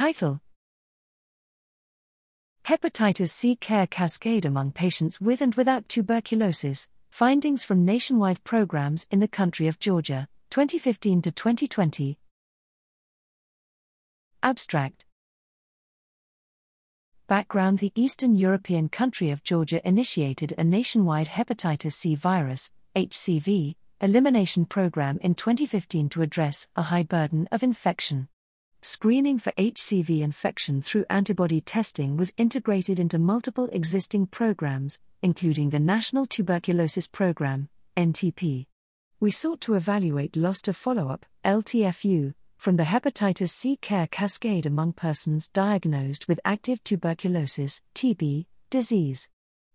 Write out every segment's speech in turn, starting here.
Title Hepatitis C Care Cascade Among Patients with and Without Tuberculosis Findings from Nationwide Programs in the Country of Georgia, 2015 to 2020. Abstract Background The Eastern European country of Georgia initiated a nationwide hepatitis C virus, HCV, elimination program in 2015 to address a high burden of infection. Screening for HCV infection through antibody testing was integrated into multiple existing programs, including the National Tuberculosis Program, NTP. We sought to evaluate loss to follow up, LTFU, from the hepatitis C care cascade among persons diagnosed with active tuberculosis, TB, disease.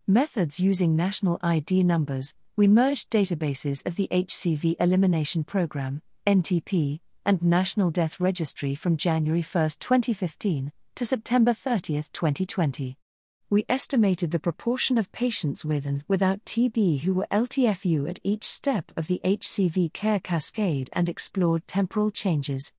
Methods using national ID numbers, we merged databases of the HCV Elimination Program, NTP, and National Death Registry from January 1, 2015, to September 30, 2020. We estimated the proportion of patients with and without TB who were LTFU at each step of the HCV care cascade and explored temporal changes.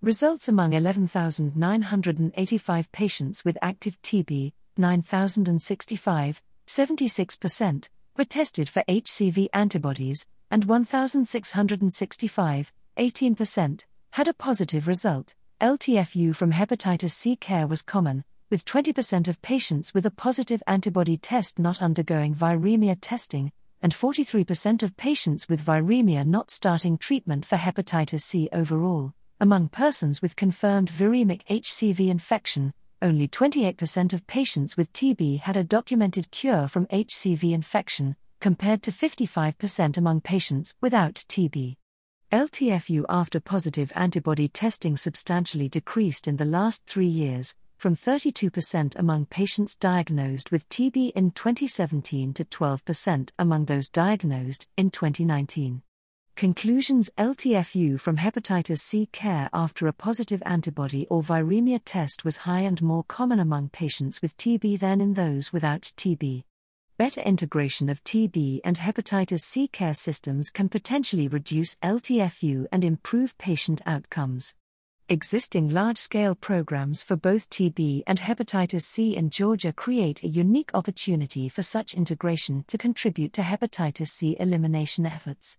Results among 11,985 patients with active TB, 9,065, 76%, were tested for HCV antibodies, and 1,665, 18%, had a positive result. LTFU from hepatitis C care was common, with 20% of patients with a positive antibody test not undergoing viremia testing, and 43% of patients with viremia not starting treatment for hepatitis C overall. Among persons with confirmed viremic HCV infection, only 28% of patients with TB had a documented cure from HCV infection, compared to 55% among patients without TB. LTFU after positive antibody testing substantially decreased in the last three years, from 32% among patients diagnosed with TB in 2017 to 12% among those diagnosed in 2019. Conclusions LTFU from hepatitis C care after a positive antibody or viremia test was high and more common among patients with TB than in those without TB. Better integration of TB and hepatitis C care systems can potentially reduce LTFU and improve patient outcomes. Existing large scale programs for both TB and hepatitis C in Georgia create a unique opportunity for such integration to contribute to hepatitis C elimination efforts.